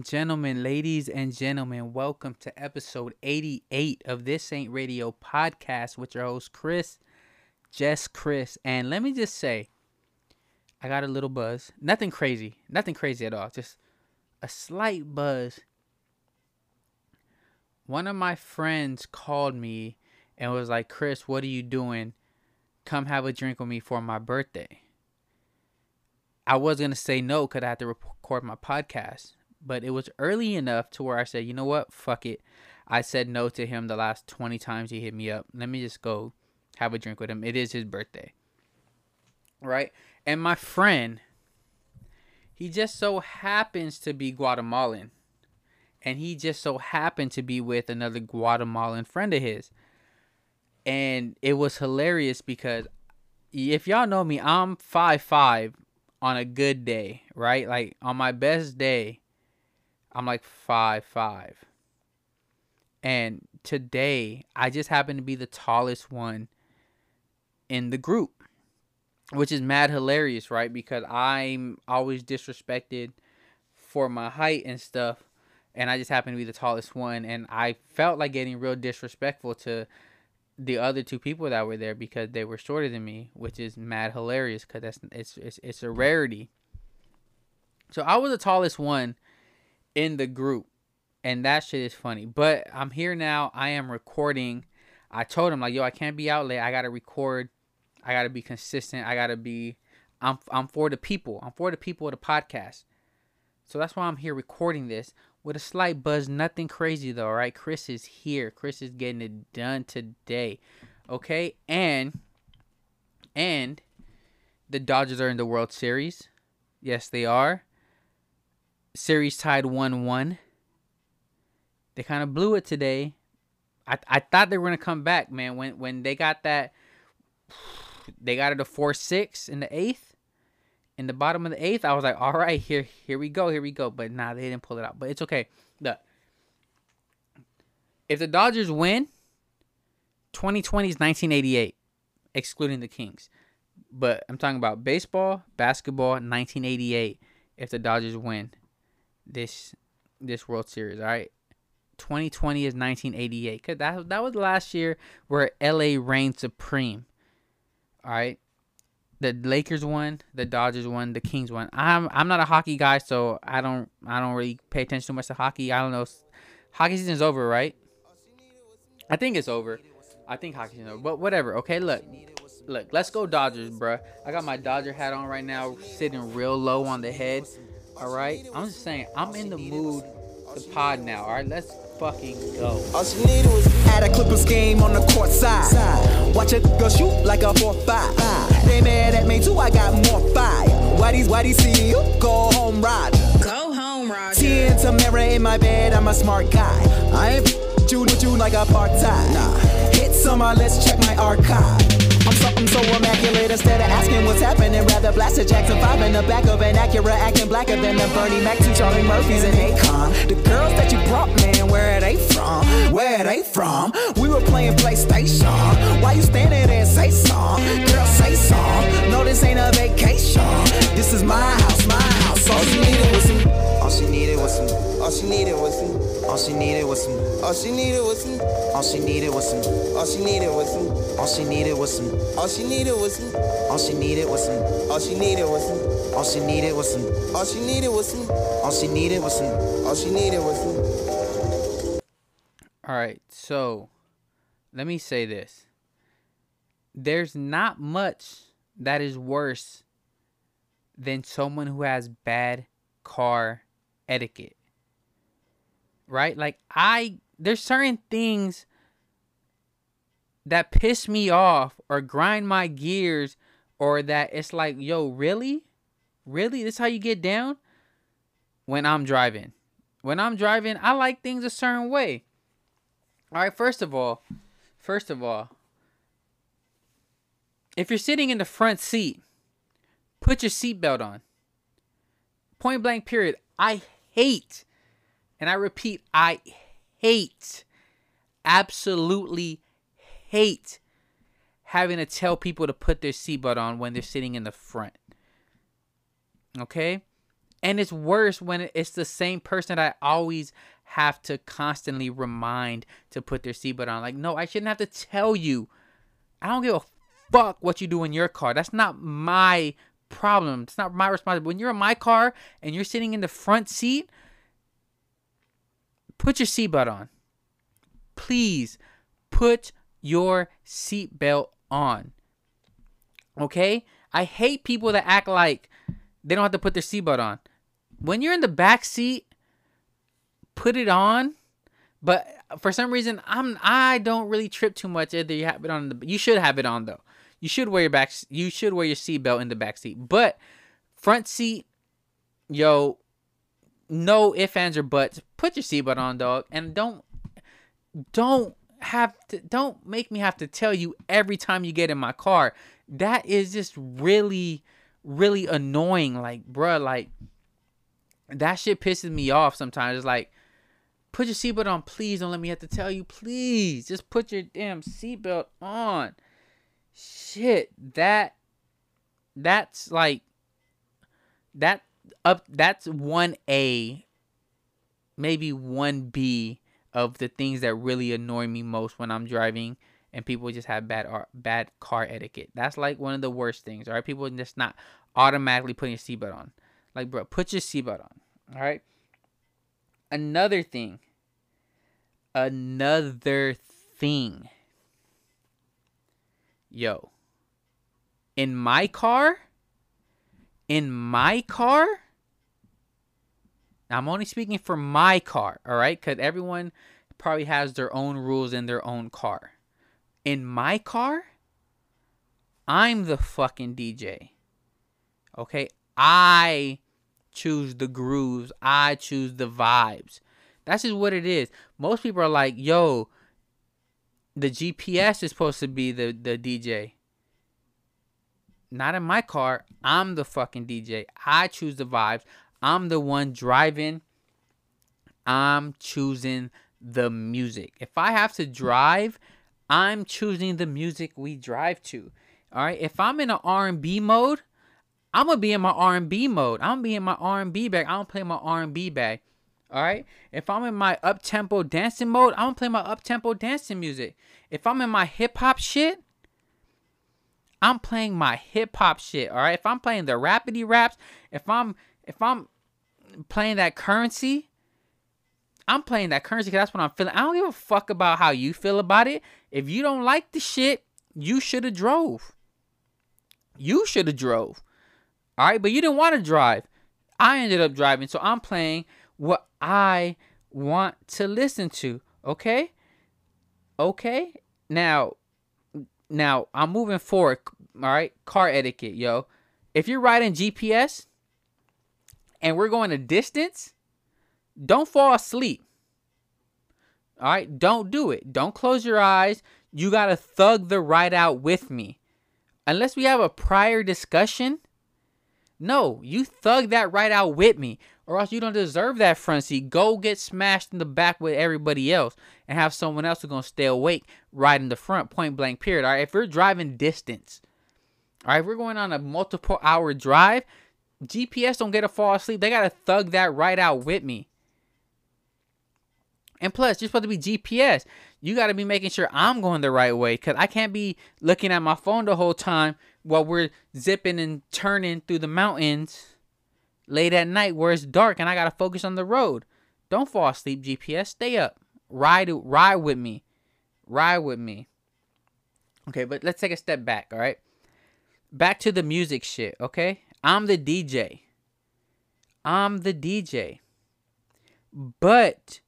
And gentlemen, ladies and gentlemen, welcome to episode 88 of This Ain't Radio podcast with your host, Chris, Jess Chris. And let me just say, I got a little buzz. Nothing crazy. Nothing crazy at all. Just a slight buzz. One of my friends called me and was like, Chris, what are you doing? Come have a drink with me for my birthday. I was going to say no because I had to record my podcast, but it was early enough to where I said, you know what? Fuck it. I said no to him the last 20 times he hit me up. Let me just go have a drink with him. It is his birthday. Right? And my friend, he just so happens to be Guatemalan. And he just so happened to be with another Guatemalan friend of his. And it was hilarious because if y'all know me, I'm five five on a good day, right? Like on my best day, I'm like five five. And today, I just happen to be the tallest one in the group, which is mad hilarious, right? Because I'm always disrespected for my height and stuff, and I just happen to be the tallest one, and I felt like getting real disrespectful to the other two people that were there because they were shorter than me, which is mad hilarious because that's it's, it's it's a rarity. So I was the tallest one in the group, and that shit is funny. But I'm here now. I am recording. I told him like, yo, I can't be out late. I gotta record. I gotta be consistent. I gotta be. I'm I'm for the people. I'm for the people of the podcast. So that's why I'm here recording this with a slight buzz. Nothing crazy though, right? Chris is here. Chris is getting it done today. Okay, and and the Dodgers are in the World Series. Yes, they are. Series tied one one. They kind of blew it today. I I thought they were gonna come back, man. When when they got that, they got it a four six in the eighth in the bottom of the eighth, I was like, all right, here, here we go, here we go. But nah, they didn't pull it out. But it's okay. The if the Dodgers win, 2020 is 1988, excluding the Kings. But I'm talking about baseball, basketball, 1988. If the Dodgers win this this World Series, all right. 2020 is 1988 because that that was last year where LA reigned supreme. All right the Lakers won, the Dodgers won, the Kings won. I'm I'm not a hockey guy, so I don't I don't really pay attention too much to hockey. I don't know. Hockey season's over, right? I think it's over. I think hockey season's over. But whatever. Okay, look. Look, let's go Dodgers, bruh. I got my Dodger hat on right now, sitting real low on the head. All right. I'm just saying, I'm in the mood to pod now. All right, let's fucking go. All she needed was at a Clippers game on the court side. Watch a girl shoot like a 4-5. They mad at me too, I got more fire. why Whitey's Whitey see you, go home, Roger. Go home, Roger. Tea Tamara in my bed, I'm a smart guy. I ain't you with you like a part-time. Nah. Hit summer, uh, let's check my archive. So immaculate. Instead of asking what's happening, rather blast a Jackson 5 in the back of an Acura, acting blacker than the Bernie Mac, two Charlie Murphys and Akon. The girls that you brought, man, where are they from? Where are they from? We were playing PlayStation. Why you standing there? Say song, girl, say song. No, this ain't a vacation. This is my house, my house. All she needed was some. All she needed was some. All she needed was some. All she needed was some. All she needed was some. All she needed was some. All she needed was some. All she needed was some. All she needed was some. All she needed was some. All she needed was some. All she needed was some. All she needed was some. All she needed was some. All she needed was some. All right, so let me say this. There's not much that is worse than someone who has bad car etiquette right? Like I there's certain things that piss me off or grind my gears or that it's like, yo, really? Really? This how you get down? When I'm driving. When I'm driving, I like things a certain way. All right, first of all, first of all, if you're sitting in the front seat, put your seatbelt on. Point blank period. I hate and I repeat, I hate, absolutely hate having to tell people to put their seatbelt on when they're sitting in the front. Okay? And it's worse when it's the same person that I always have to constantly remind to put their seatbelt on. Like, no, I shouldn't have to tell you. I don't give a fuck what you do in your car. That's not my problem. It's not my responsibility. When you're in my car and you're sitting in the front seat, put your seatbelt on. Please put your seatbelt on. Okay? I hate people that act like they don't have to put their seatbelt on. When you're in the back seat, put it on. But for some reason, I'm I don't really trip too much. Either you have it on the you should have it on though. You should wear your back you should wear your seatbelt in the back seat. But front seat, yo, no ifs ands or buts. Put your seatbelt on, dog, and don't don't have to don't make me have to tell you every time you get in my car. That is just really really annoying. Like, bruh, like that shit pisses me off sometimes. It's like, put your seatbelt on, please. Don't let me have to tell you, please. Just put your damn seatbelt on. Shit, that that's like that up that's one A, maybe one B of the things that really annoy me most when I'm driving and people just have bad bad car etiquette. That's like one of the worst things. All right, people just not automatically putting your seatbelt on. Like, bro, put your seatbelt on. All right. Another thing. Another thing. Yo. In my car. In my car. I'm only speaking for my car, all right? Because everyone probably has their own rules in their own car. In my car, I'm the fucking DJ. Okay? I choose the grooves. I choose the vibes. That's just what it is. Most people are like, yo, the GPS is supposed to be the, the DJ. Not in my car. I'm the fucking DJ. I choose the vibes. I'm the one driving. I'm choosing the music. If I have to drive, I'm choosing the music we drive to. All right. If I'm in an R&B mode, I'm gonna be in my R&B mode. I'm gonna be in my R&B bag. I don't play my R&B bag. All right. If I'm in my up tempo dancing mode, I'm gonna play my up tempo dancing music. If I'm in my hip hop shit, I'm playing my hip hop shit. All right. If I'm playing the rapidy raps, if I'm if I'm playing that currency, I'm playing that currency because that's what I'm feeling. I don't give a fuck about how you feel about it. If you don't like the shit, you should have drove. You should have drove. All right, but you didn't want to drive. I ended up driving, so I'm playing what I want to listen to. Okay? Okay? Now now I'm moving forward. All right? Car etiquette, yo. If you're riding GPS and we're going a distance, don't fall asleep. All right? Don't do it. Don't close your eyes. You got to thug the ride out with me. Unless we have a prior discussion, no, you thug that ride out with me, or else you don't deserve that front seat. Go get smashed in the back with everybody else and have someone else who's gonna stay awake right in the front, point blank, period. All right, if we're driving distance, all right, we're going on a multiple hour drive, GPS don't get to fall asleep. They gotta thug that right out with me. And plus, you're supposed to be GPS. You got to be making sure I'm going the right way because I can't be looking at my phone the whole time while we're zipping and turning through the mountains late at night where it's dark and I gotta focus on the road. Don't fall asleep, GPS. Stay up. Ride ride with me. Ride with me. Okay, but let's take a step back, all right? Back to the music shit, okay? I'm the DJ. I'm the DJ. But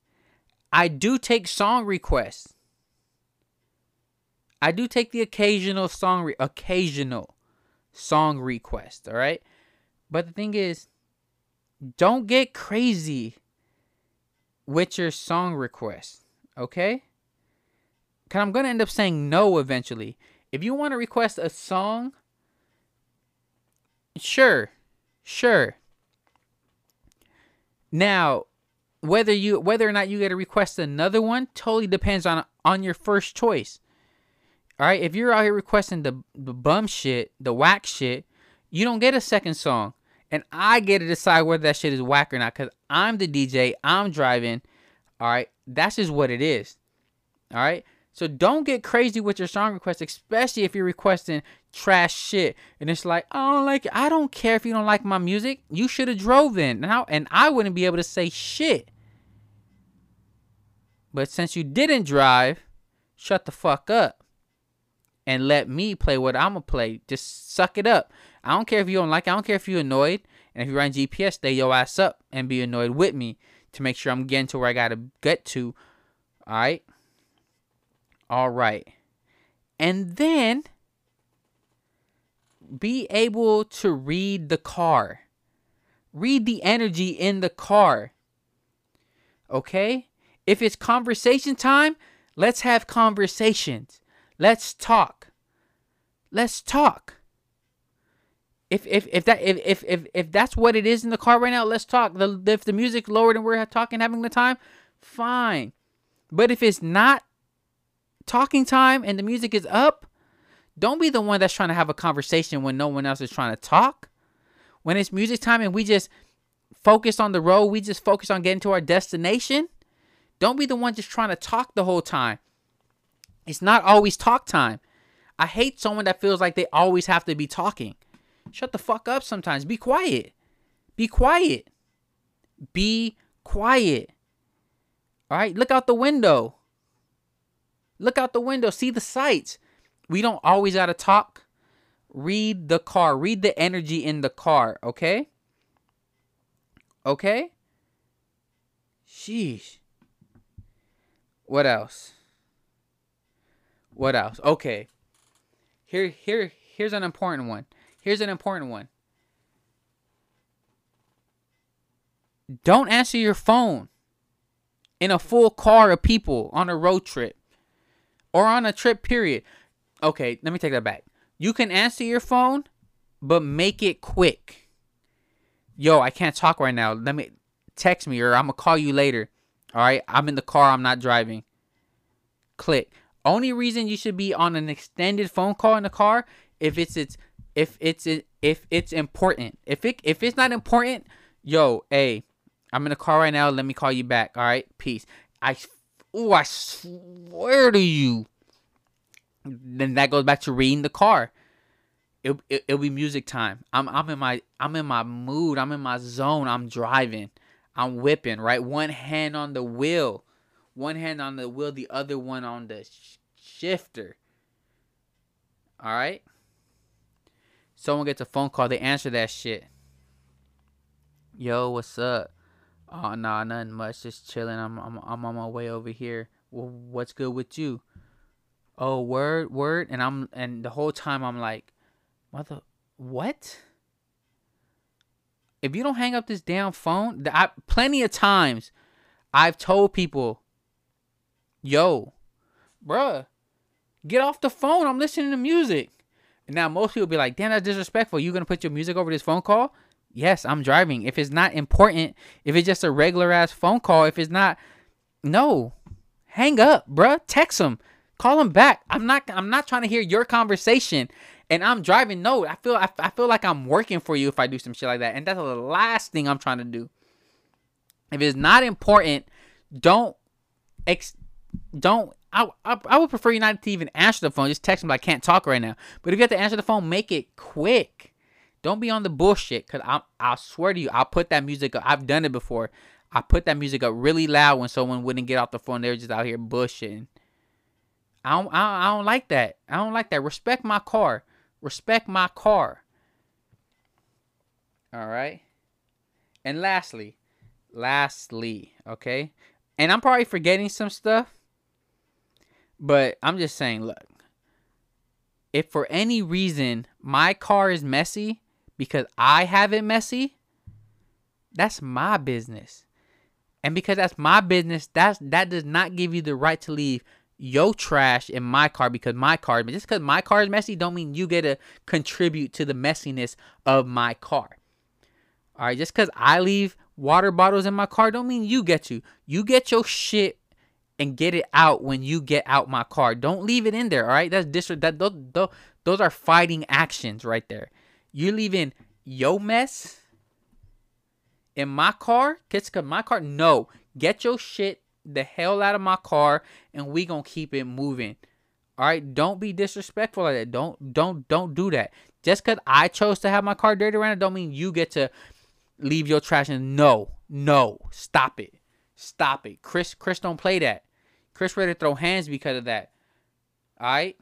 I do take song requests. I do take the occasional song re- occasional song request, all right? But the thing is don't get crazy with your song request, okay? Cuz I'm going to end up saying no eventually. If you want to request a song, sure. Sure. Now, whether you whether or not you get to request another one totally depends on on your first choice. All right, if you're out here requesting the, the bum shit, the whack shit, you don't get a second song. And I get to decide whether that shit is whack or not because I'm the DJ, I'm driving. All right, that's just what it is. All right, so don't get crazy with your song requests, especially if you're requesting trash shit. And it's like, I don't like it. I don't care if you don't like my music. You should have drove then. Now and I wouldn't be able to say shit. But since you didn't drive, shut the fuck up. And let me play what I'ma play. Just suck it up. I don't care if you don't like it. I don't care if you're annoyed. And if you run GPS, stay your ass up and be annoyed with me to make sure I'm getting to where I gotta get to. Alright? Alright. And then be able to read the car. Read the energy in the car. Okay? If it's conversation time, let's have conversations. Let's talk. Let's talk. If if if that if if if, if that's what it is in the car right now, let's talk. The if the music's lowered and we're talking having the time, fine. But if it's not talking time and the music is up, don't be the one that's trying to have a conversation when no one else is trying to talk. When it's music time and we just focus on the road, we just focus on getting to our destination. Don't be the one just trying to talk the whole time. It's not always talk time. I hate someone that feels like they always have to be talking. Shut the fuck up sometimes. Be quiet. Be quiet. Be quiet. All right, look out the window. Look out the window. See the sights. We don't always got to talk. Read the car. Read the energy in the car, okay? Okay? Sheesh. What else? What else? Okay. Here here here's an important one. Here's an important one. Don't answer your phone in a full car of people on a road trip or on a trip period. Okay, let me take that back. You can answer your phone, but make it quick. Yo, I can't talk right now. Let me text me or I'm to call you later. All right, I'm in the car, I'm not driving. Click. Only reason you should be on an extended phone call in the car if it's it's if it's if it's important. If it if it's not important, yo, hey, I'm in the car right now. Let me call you back. All right, peace. I oh, I swear to you. Then that goes back to reading the car. It, it it'll be music time. I'm I'm in my I'm in my mood. I'm in my zone. I'm driving. I'm whipping. Right, one hand on the wheel, one hand on the wheel, the other one on the shifter. All right. Someone gets a phone call, they answer that shit. Yo, what's up? Oh nah, nothing much. Just chilling. I'm I'm I'm on my way over here. Well, what's good with you? Oh, word, word. And I'm and the whole time I'm like, mother, what? If you don't hang up this damn phone, I plenty of times I've told people, yo, bruh, get off the phone. I'm listening to music. And now most people be like, damn, that's disrespectful. You gonna put your music over this phone call? Yes, I'm driving. If it's not important, if it's just a regular ass phone call, if it's not, no, hang up, bruh. Text them, call them back. I'm not. I'm not trying to hear your conversation, and I'm driving. No, I feel. I, I feel like I'm working for you if I do some shit like that, and that's the last thing I'm trying to do. If it's not important, don't ex, don't I, I, I would prefer you not to even answer the phone. Just text me, like, I can't talk right now. But if you have to answer the phone, make it quick. Don't be on the bullshit. Cause I I swear to you, I'll put that music up. I've done it before. I put that music up really loud when someone wouldn't get off the phone. They were just out here bushing. I don't, I I don't like that. I don't like that. Respect my car. Respect my car. All right. And lastly, lastly, okay. And I'm probably forgetting some stuff but I'm just saying, look, if for any reason my car is messy because I have it messy, that's my business. And because that's my business, that's that does not give you the right to leave your trash in my car because my car, just because my car is messy, don't mean you get to contribute to the messiness of my car. All right, just because I leave water bottles in my car, don't mean you get to. You get your shit and get it out when you get out my car. Don't leave it in there, all right? That's dis that those, those, those are fighting actions right there. You're leaving yo mess in my car, kids come my car. No, get your shit the hell out of my car, and we gonna keep it moving. All right, don't be disrespectful like that. Don't don't don't do that. Just cause I chose to have my car dirty around it, don't mean you get to leave your trash in. No, no, stop it, stop it. Chris, Chris, don't play that. Chris ready to throw hands because of that. All right,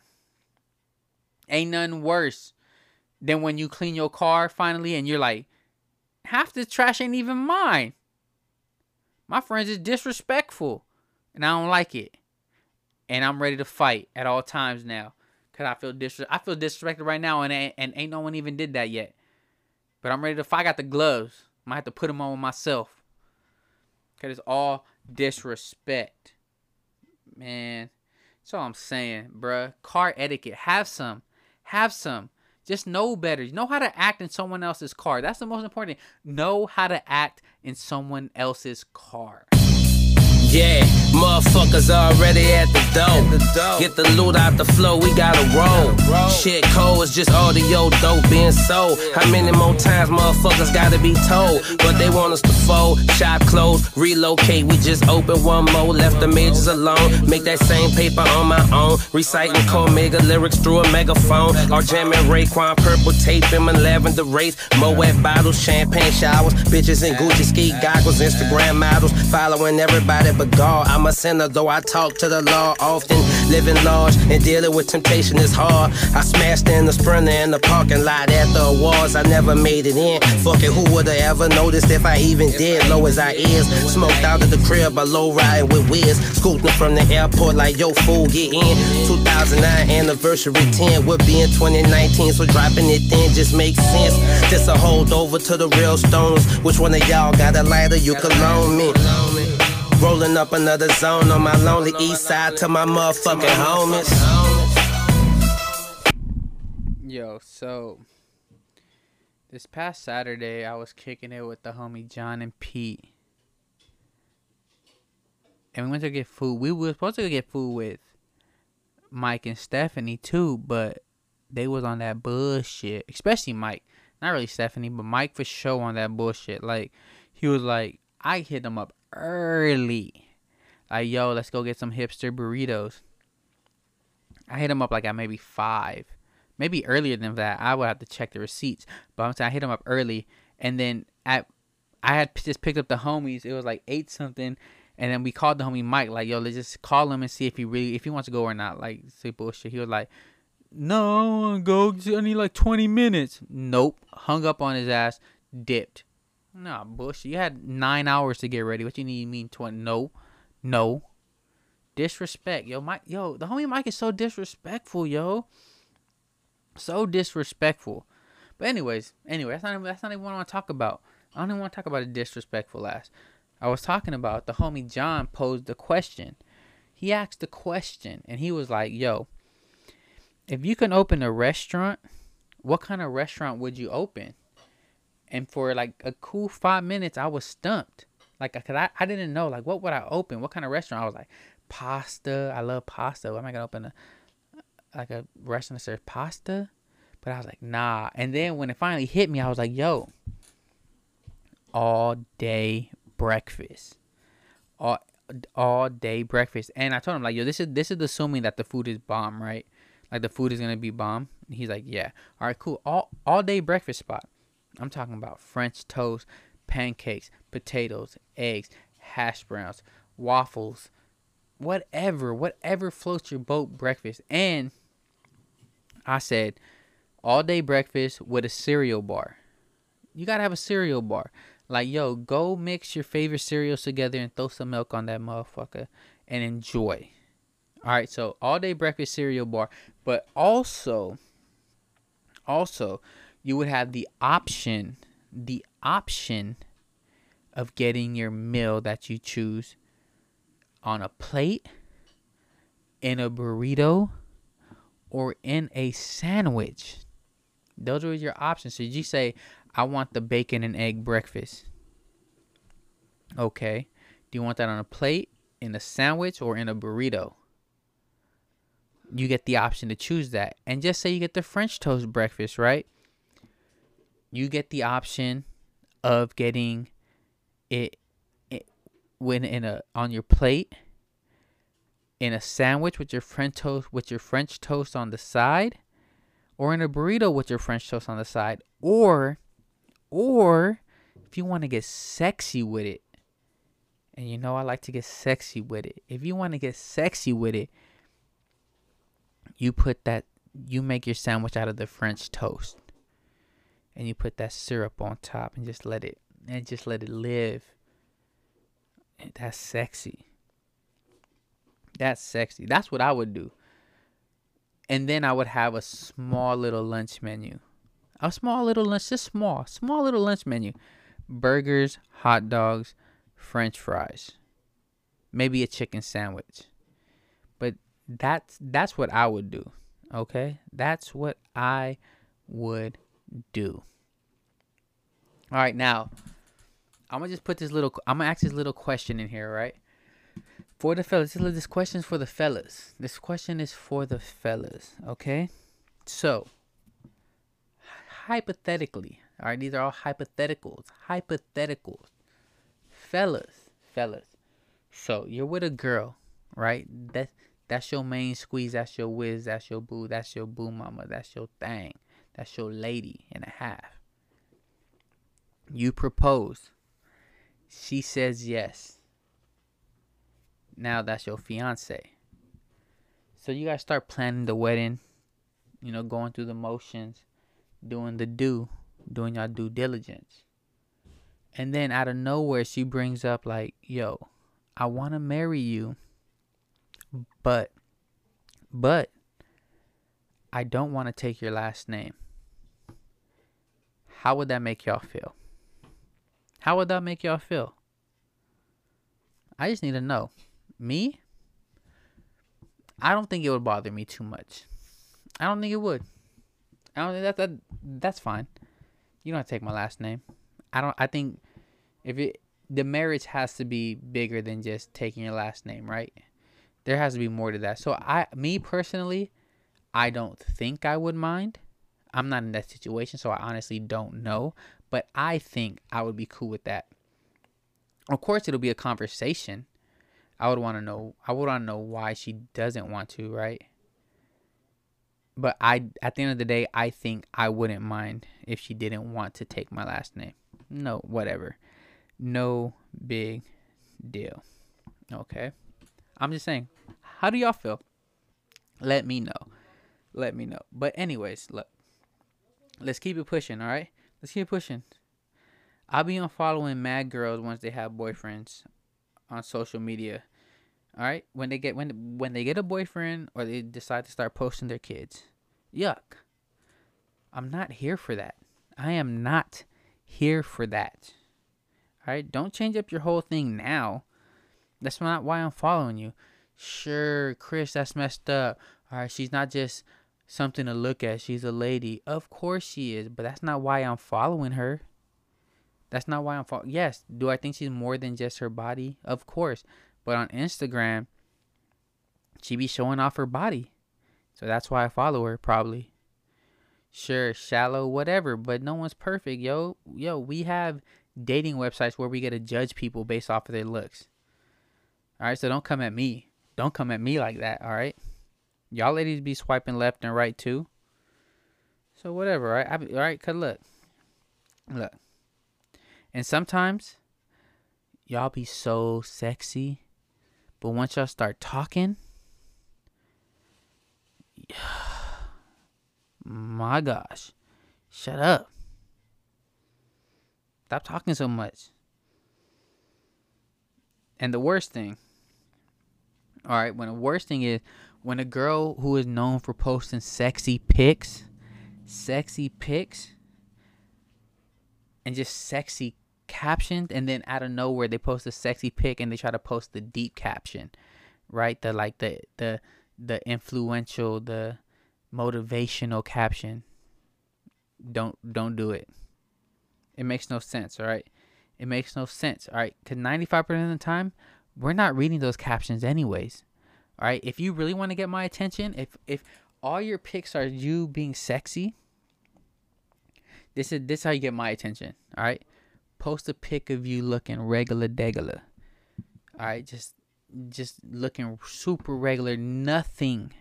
ain't nothing worse than when you clean your car finally and you're like, half the trash ain't even mine. My friends is disrespectful, and I don't like it. And I'm ready to fight at all times now, cause I feel dis I feel disrespected right now, and and ain't no one even did that yet. But I'm ready to fight. I got the gloves. I might have to put them on myself, cause it's all disrespect, man. That's all I'm saying, bruh. Car etiquette. Have some. Have some. Just know better. You Know how to act in someone else's car. That's the most important thing. Know how to act in someone else's car. Yeah, motherfuckers already at the door. Get the loot out the flow, we gotta roll. Shit cold is just audio dope being sold. How many more times motherfuckers gotta be told? But they want us to fold, shop close, relocate. We just open one more, left the majors alone. Make that same paper on my own. Reciting mega lyrics through a megaphone. Or jamming Raekwon, purple tape, him and lavender race. Moet bottles, champagne showers, bitches in Gucci ski goggles, Instagram models. Following everybody but God. I'm a sinner, though I talk to the law often. Living large and dealing with temptation is hard. I smashed in the sprinter in the parking lot at the awards. I never made it in. Fuck it, who would've ever noticed if I even did? Low as I is. Smoked out of the crib, a low riding with Wiz. Scooting from the airport like, yo, fool, get in. 2009 anniversary 10 would be in 2019, so dropping it then just makes sense. This a holdover to the real stones. Which one of y'all got a lighter? You can loan me. Rolling up another zone on my lonely east side to my motherfucking homies. Yo, so this past Saturday I was kicking it with the homie John and Pete. And we went to get food. We were supposed to get food with Mike and Stephanie too, but they was on that bullshit. Especially Mike. Not really Stephanie, but Mike for sure on that bullshit. Like he was like, I hit him up early. Like, yo, let's go get some hipster burritos. I hit him up like at maybe five, maybe earlier than that. I would have to check the receipts, but I'm saying I hit him up early, and then at I had just picked up the homies. It was like eight something, and then we called the homie Mike. Like, yo, let's just call him and see if he really if he wants to go or not. Like, say bullshit. He was like, no, I want to go. I need like 20 minutes. Nope. Hung up on his ass. Dipped. Nah, Bush. You had nine hours to get ready. What you need? Mean twenty? No, no. Disrespect, yo, Mike. Yo, the homie Mike is so disrespectful, yo. So disrespectful. But anyways, anyway, that's not even, that's not even what I want to talk about. I don't even want to talk about a disrespectful ass. I was talking about the homie John posed the question. He asked the question, and he was like, "Yo, if you can open a restaurant, what kind of restaurant would you open?" And for like a cool five minutes i was stumped. Like uh, cause I, I didn't know like what would i open? What kind of restaurant? I was like pasta. I love pasta. What am i gonna open a like a restaurant that serves pasta? But i was like nah. And then when it finally hit me i was like yo all day breakfast. All all day breakfast. And i told him like yo this is this is assuming that the food is bomb right? Like the food is gonna be bomb. And he's like yeah. All right cool. All all day breakfast spot I'm talking about French toast, pancakes, potatoes, eggs, hash browns, waffles, whatever, whatever floats your boat breakfast. And I said all day breakfast with a cereal bar. You gotta have a cereal bar. Like, yo, go mix your favorite cereals together and throw some milk on that motherfucker and enjoy. All right, so all day breakfast cereal bar, but also, also, you would have the option, the option of getting your meal that you choose on a plate, in a burrito, or in a sandwich. Those are your options. So you say, I want the bacon and egg breakfast. Okay. Do you want that on a plate, in a sandwich, or in a burrito? You get the option to choose that. And just say you get the French toast breakfast, right? You get the option of getting it, it when in a on your plate in a sandwich with your French toast with your French toast on the side, or in a burrito with your French toast on the side, or or if you want to get sexy with it, and you know I like to get sexy with it. If you want to get sexy with it, you put that you make your sandwich out of the French toast. And you put that syrup on top and just let it and just let it live. That's sexy. That's sexy. That's what I would do. And then I would have a small little lunch menu. A small little lunch, just small, small little lunch menu. Burgers, hot dogs, french fries. Maybe a chicken sandwich. But that's that's what I would do. Okay? That's what I would do. All right, now I'm gonna just put this little. I'm gonna ask this little question in here, right? For the fellas, this question is for the fellas. This question is for the fellas. Okay, so hypothetically, all right, these are all hypotheticals. Hypotheticals, fellas, fellas. So you're with a girl, right? That that's your main squeeze. That's your whiz. That's your boo. That's your boo mama. That's your thing. That's your lady and a half. You propose. She says yes. Now that's your fiance. So you guys start planning the wedding, you know, going through the motions, doing the do, doing your due diligence. And then out of nowhere, she brings up, like, yo, I want to marry you but, but, I don't want to take your last name. How would that make y'all feel? How would that make y'all feel? I just need to know. Me? I don't think it would bother me too much. I don't think it would. I don't think that that that's fine. You don't have to take my last name. I don't I think if it the marriage has to be bigger than just taking your last name, right? There has to be more to that. So I me personally, I don't think I would mind. I'm not in that situation, so I honestly don't know. But I think I would be cool with that. Of course, it'll be a conversation. I would want to know. I would want to know why she doesn't want to, right? But I, at the end of the day, I think I wouldn't mind if she didn't want to take my last name. No, whatever. No big deal. Okay. I'm just saying, how do y'all feel? Let me know. Let me know. But anyways, look. Let's keep it pushing, all right? Let's keep pushing. I'll be unfollowing mad girls once they have boyfriends on social media. All right? When they get when when they get a boyfriend or they decide to start posting their kids. Yuck. I'm not here for that. I am not here for that. All right? Don't change up your whole thing now that's not why I'm following you. Sure, Chris, that's messed up. All right, she's not just something to look at. She's a lady. Of course she is, but that's not why I'm following her. That's not why I'm following. Yes, do I think she's more than just her body? Of course. But on Instagram, she be showing off her body. So that's why I follow her, probably. Sure, shallow, whatever, but no one's perfect, yo. Yo, we have dating websites where we get to judge people based off of their looks. All right, so don't come at me. Don't come at me like that. All right, y'all ladies be swiping left and right too. So whatever, right? I, all right, cause look, look, and sometimes y'all be so sexy, but once y'all start talking, my gosh, shut up. Stop talking so much. And the worst thing all right. When the worst thing is when a girl who is known for posting sexy pics, sexy pics, and just sexy captions, and then out of nowhere they post a sexy pic and they try to post the deep caption, right? The like the the the influential, the motivational caption. Don't don't do it. It makes no sense. All right. It makes no sense. All right. Because 95% of the time, we're not reading those captions anyways. All right, if you really want to get my attention, if if all your pics are you being sexy, this is this is how you get my attention. All right, post a pic of you looking regular degular. All right, just just looking super regular, nothing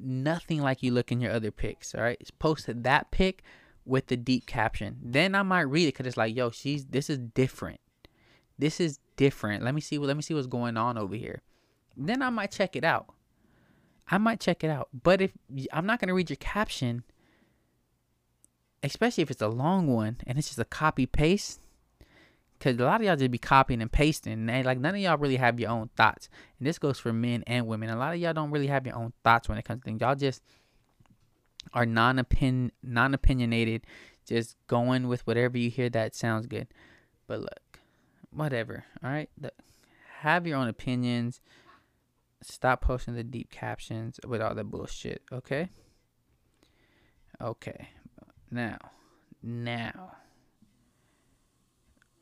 nothing like you look in your other pics. All right, post that pic with the deep caption. Then I might read it because it's like, yo, she's this is different. This is different. Let me see. Let me see what's going on over here. Then I might check it out. I might check it out. But if I'm not gonna read your caption, especially if it's a long one and it's just a copy paste, because a lot of y'all just be copying and pasting, and like none of y'all really have your own thoughts. And this goes for men and women. A lot of y'all don't really have your own thoughts when it comes to things. Y'all just are non-opin non-opinionated, just going with whatever you hear that sounds good. But look, whatever. All right, have your own opinions. Stop posting the deep captions with all the bullshit. Okay. Okay. Now, now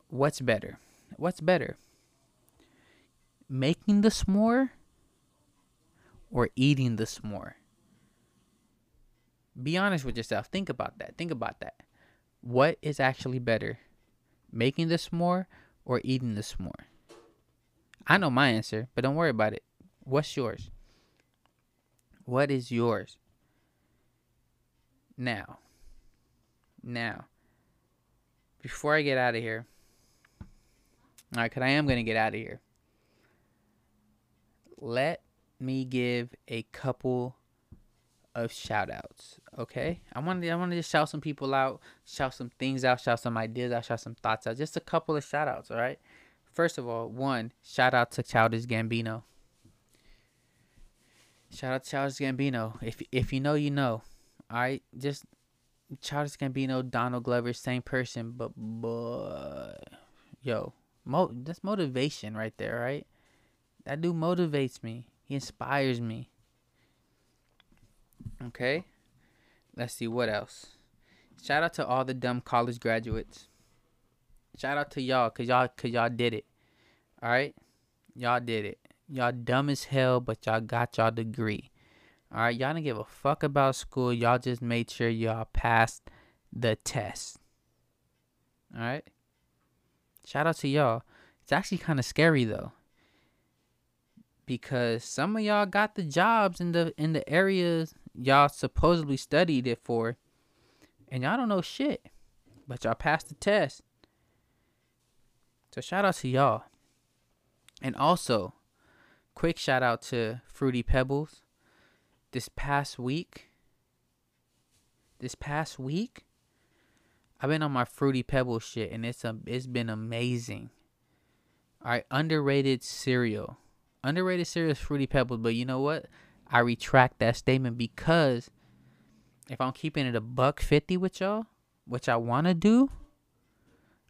what's better? What's better? Making the s'more or eating the s'more? Be honest with yourself. Think about that. Think about that. What is actually better? Making the s'more or eating the s'more? I know my answer, but don't worry about it. What's yours? What is yours? Now, now, before I get out of here, all right, because I am going to get out of here. Let me give a couple of shout outs. Okay. I want to I want to just shout some people out, shout some things out, shout some ideas out, shout some thoughts out. Just a couple of shout outs, all right? First of all, one, shout out to Childish Gambino. Shout out to Childish Gambino. If if you know, you know. All right, just Childish Gambino, Donald Glover, same person, but but yo, Mo- that's motivation right there, right? That dude motivates me. He inspires me. Okay. Let's see what else. Shout out to all the dumb college graduates. Shout out to y'all cuz y'all cuz y'all did it. All right? Y'all did it. Y'all dumb as hell, but y'all got y'all degree. All right, y'all didn't give a fuck about school. Y'all just made sure y'all passed the test. All right? Shout out to y'all. It's actually kind of scary though. Because some of y'all got the jobs in the in the areas y'all supposedly studied it for. And y'all don't know shit. But y'all passed the test. So shout out to y'all. And also, quick shout out to Fruity Pebbles. This past week, this past week, I've been on my fruity pebble shit, and it's a it's been amazing. All right, underrated cereal, underrated cereal is fruity pebbles, but you know what? I retract that statement because if I'm keeping it a buck fifty with y'all, which I wanna do,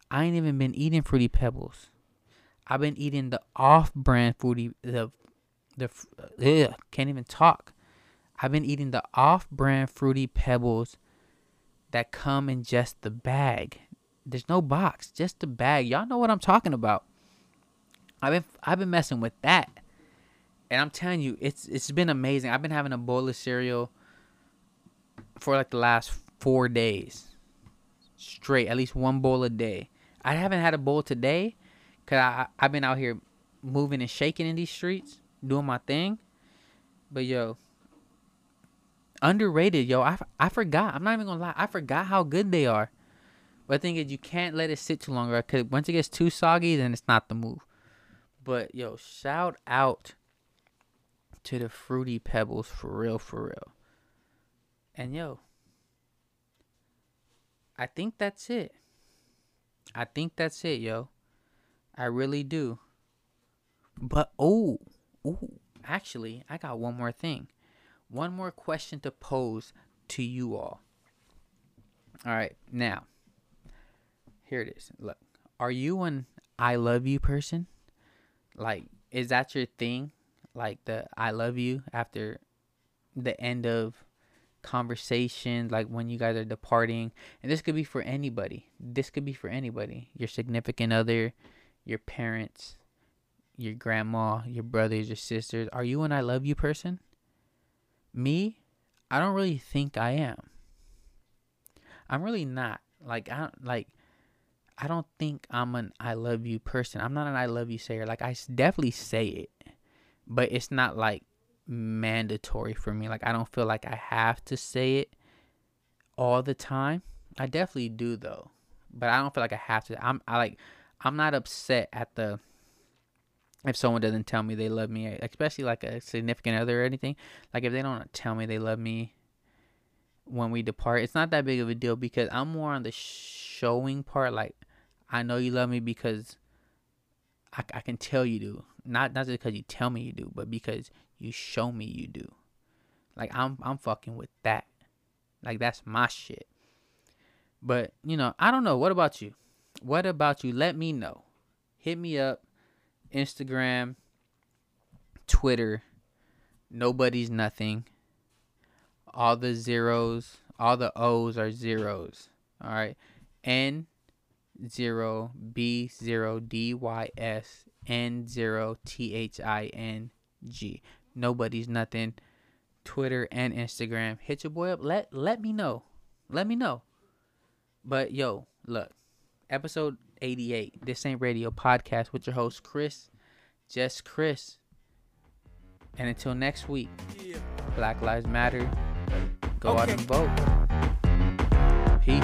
I ain't even been eating fruity pebbles. I've been eating the off-brand fruity the the ugh, can't even talk. I've been eating the off-brand fruity pebbles that come in just the bag. There's no box, just the bag. Y'all know what I'm talking about. I've been I've been messing with that. And I'm telling you, it's it's been amazing. I've been having a bowl of cereal for like the last 4 days. Straight, at least one bowl a day. I haven't had a bowl today cuz I I've been out here moving and shaking in these streets, doing my thing. But yo, underrated, yo. I, I forgot. I'm not even gonna lie. I forgot how good they are. But the thing is, you can't let it sit too long, right? Cause once it gets too soggy, then it's not the move. But yo, shout out to the fruity pebbles for real, for real. And yo, I think that's it. I think that's it, yo. I really do. But oh, oh, actually, I got one more thing one more question to pose to you all. All right, now, here it is. Look, are you an I love you person? Like, is that your thing? Like the I love you after the end of conversation, like when you guys are departing. And this could be for anybody. This could be for anybody. Your significant other, your parents, your grandma, your brothers, your sisters. Are you an I love you person? Me, I don't really think I am. I'm really not. Like I don't like I don't think I'm an I love you person. I'm not an I love you sayer. Like I definitely say it, but it's not like mandatory for me. Like I don't feel like I have to say it all the time. I definitely do though, but I don't feel like I have to. I'm I like I'm not upset at the if someone doesn't tell me they love me, especially like a significant other or anything. Like if they don't tell me they love me when we depart, it's not that big of a deal because I'm more on the showing part. Like I know you love me because I, I can tell you do. Not not just because you tell me you do, but because you show me you do. Like I'm I'm fucking with that. Like that's my shit. But, you know, I don't know. What about you? What about you? Let me know. Hit me up. Instagram, Twitter, nobody's nothing. All the zeros, all the O's are zeros. All right. N zero B zero D Y S N zero T H I N G. Nobody's nothing. Twitter and Instagram. Hit your boy up. Let let me know. Let me know. But yo, look, episode 88, This Ain't Radio podcast with your host, Chris, just Chris. And until next week, Black Lives Matter. Go okay. out and vote. Peace.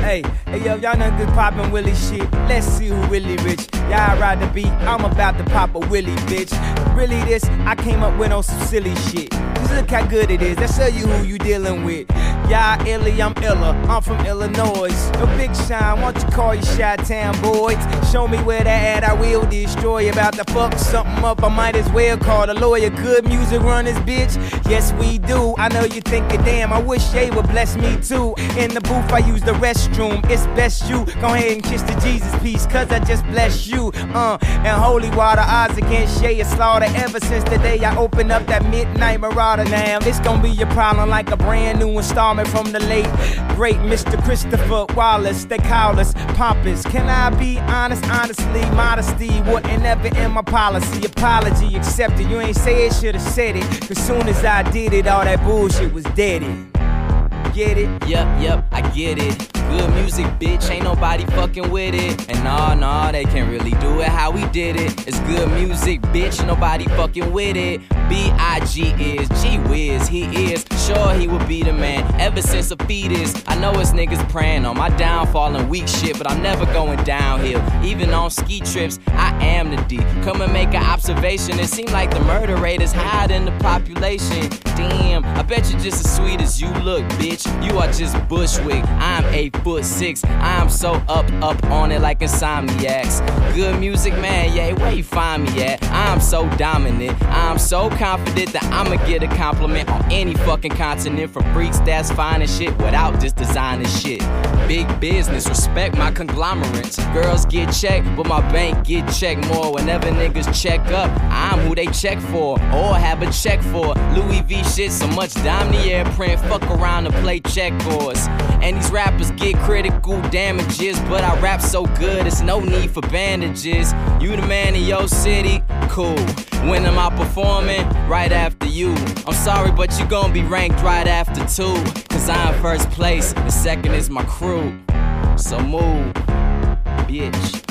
Hey, hey yo, y'all know good poppin' Willie shit. Let's see who really rich. Y'all ride the beat, I'm about to pop a Willie, bitch. Really, this I came up with on some silly shit. Just look how good it is. That show you who you dealing with. Y'all illy, I'm illa. I'm from Illinois. No big shine, why don't you call your Shot Town boys? Show me where that at, I will destroy. About to fuck something up, I might as well call the lawyer. Good music runners, bitch. Yes, we do. I know you thinking, damn, I wish they would bless me too. In the booth, I use the restroom. It's best you go ahead and kiss the Jesus piece, cause I just bless you. Uh, and holy water, odds against Shay slaughter. Ever since the day I opened up that midnight marauder, now this gonna be your problem like a brand new installment from the late, great Mr. Christopher Wallace. They call us pompous. Can I be honest? Honestly, modesty wasn't ever in my policy. Apology accepted. You ain't say it, should've said it. Cause soon as I did it, all that bullshit was dead. Get it? Yep, yep, I get it. Good music, bitch, ain't nobody fucking with it. And nah, nah, they can't really do it how we did it. It's good music, bitch, nobody fucking with it. B.I.G. is, G Wiz, he is. Sure, he would be the man ever since a fetus. I know it's niggas praying on my downfall and weak shit, but I'm never going downhill. Even on ski trips, I am the D. Come and make an observation. It seems like the murder rate is higher than the population. Damn, I bet you're just as sweet as you look, bitch. You are just Bushwick. I'm a foot six. I'm so up, up on it like insomniacs. Good music, man, yeah, where you find me at? I'm so dominant. I'm so confident that I'ma get a compliment on any fucking continent from freaks that's fine and shit without just designing shit. Big business, respect my conglomerates. Girls get checked, but my bank get checked more. Whenever niggas check up, I'm who they check for or have a check for. Louis V shit, so much Damier print. Fuck around and play checkboards. And these rappers get critical damages, but I rap so good, it's no need for bandages. You the man in your city, cool. When am I performing? Right after you. I'm sorry, but you gon' be ranked right after two. Cause I'm first place, the second is my crew. So move, bitch.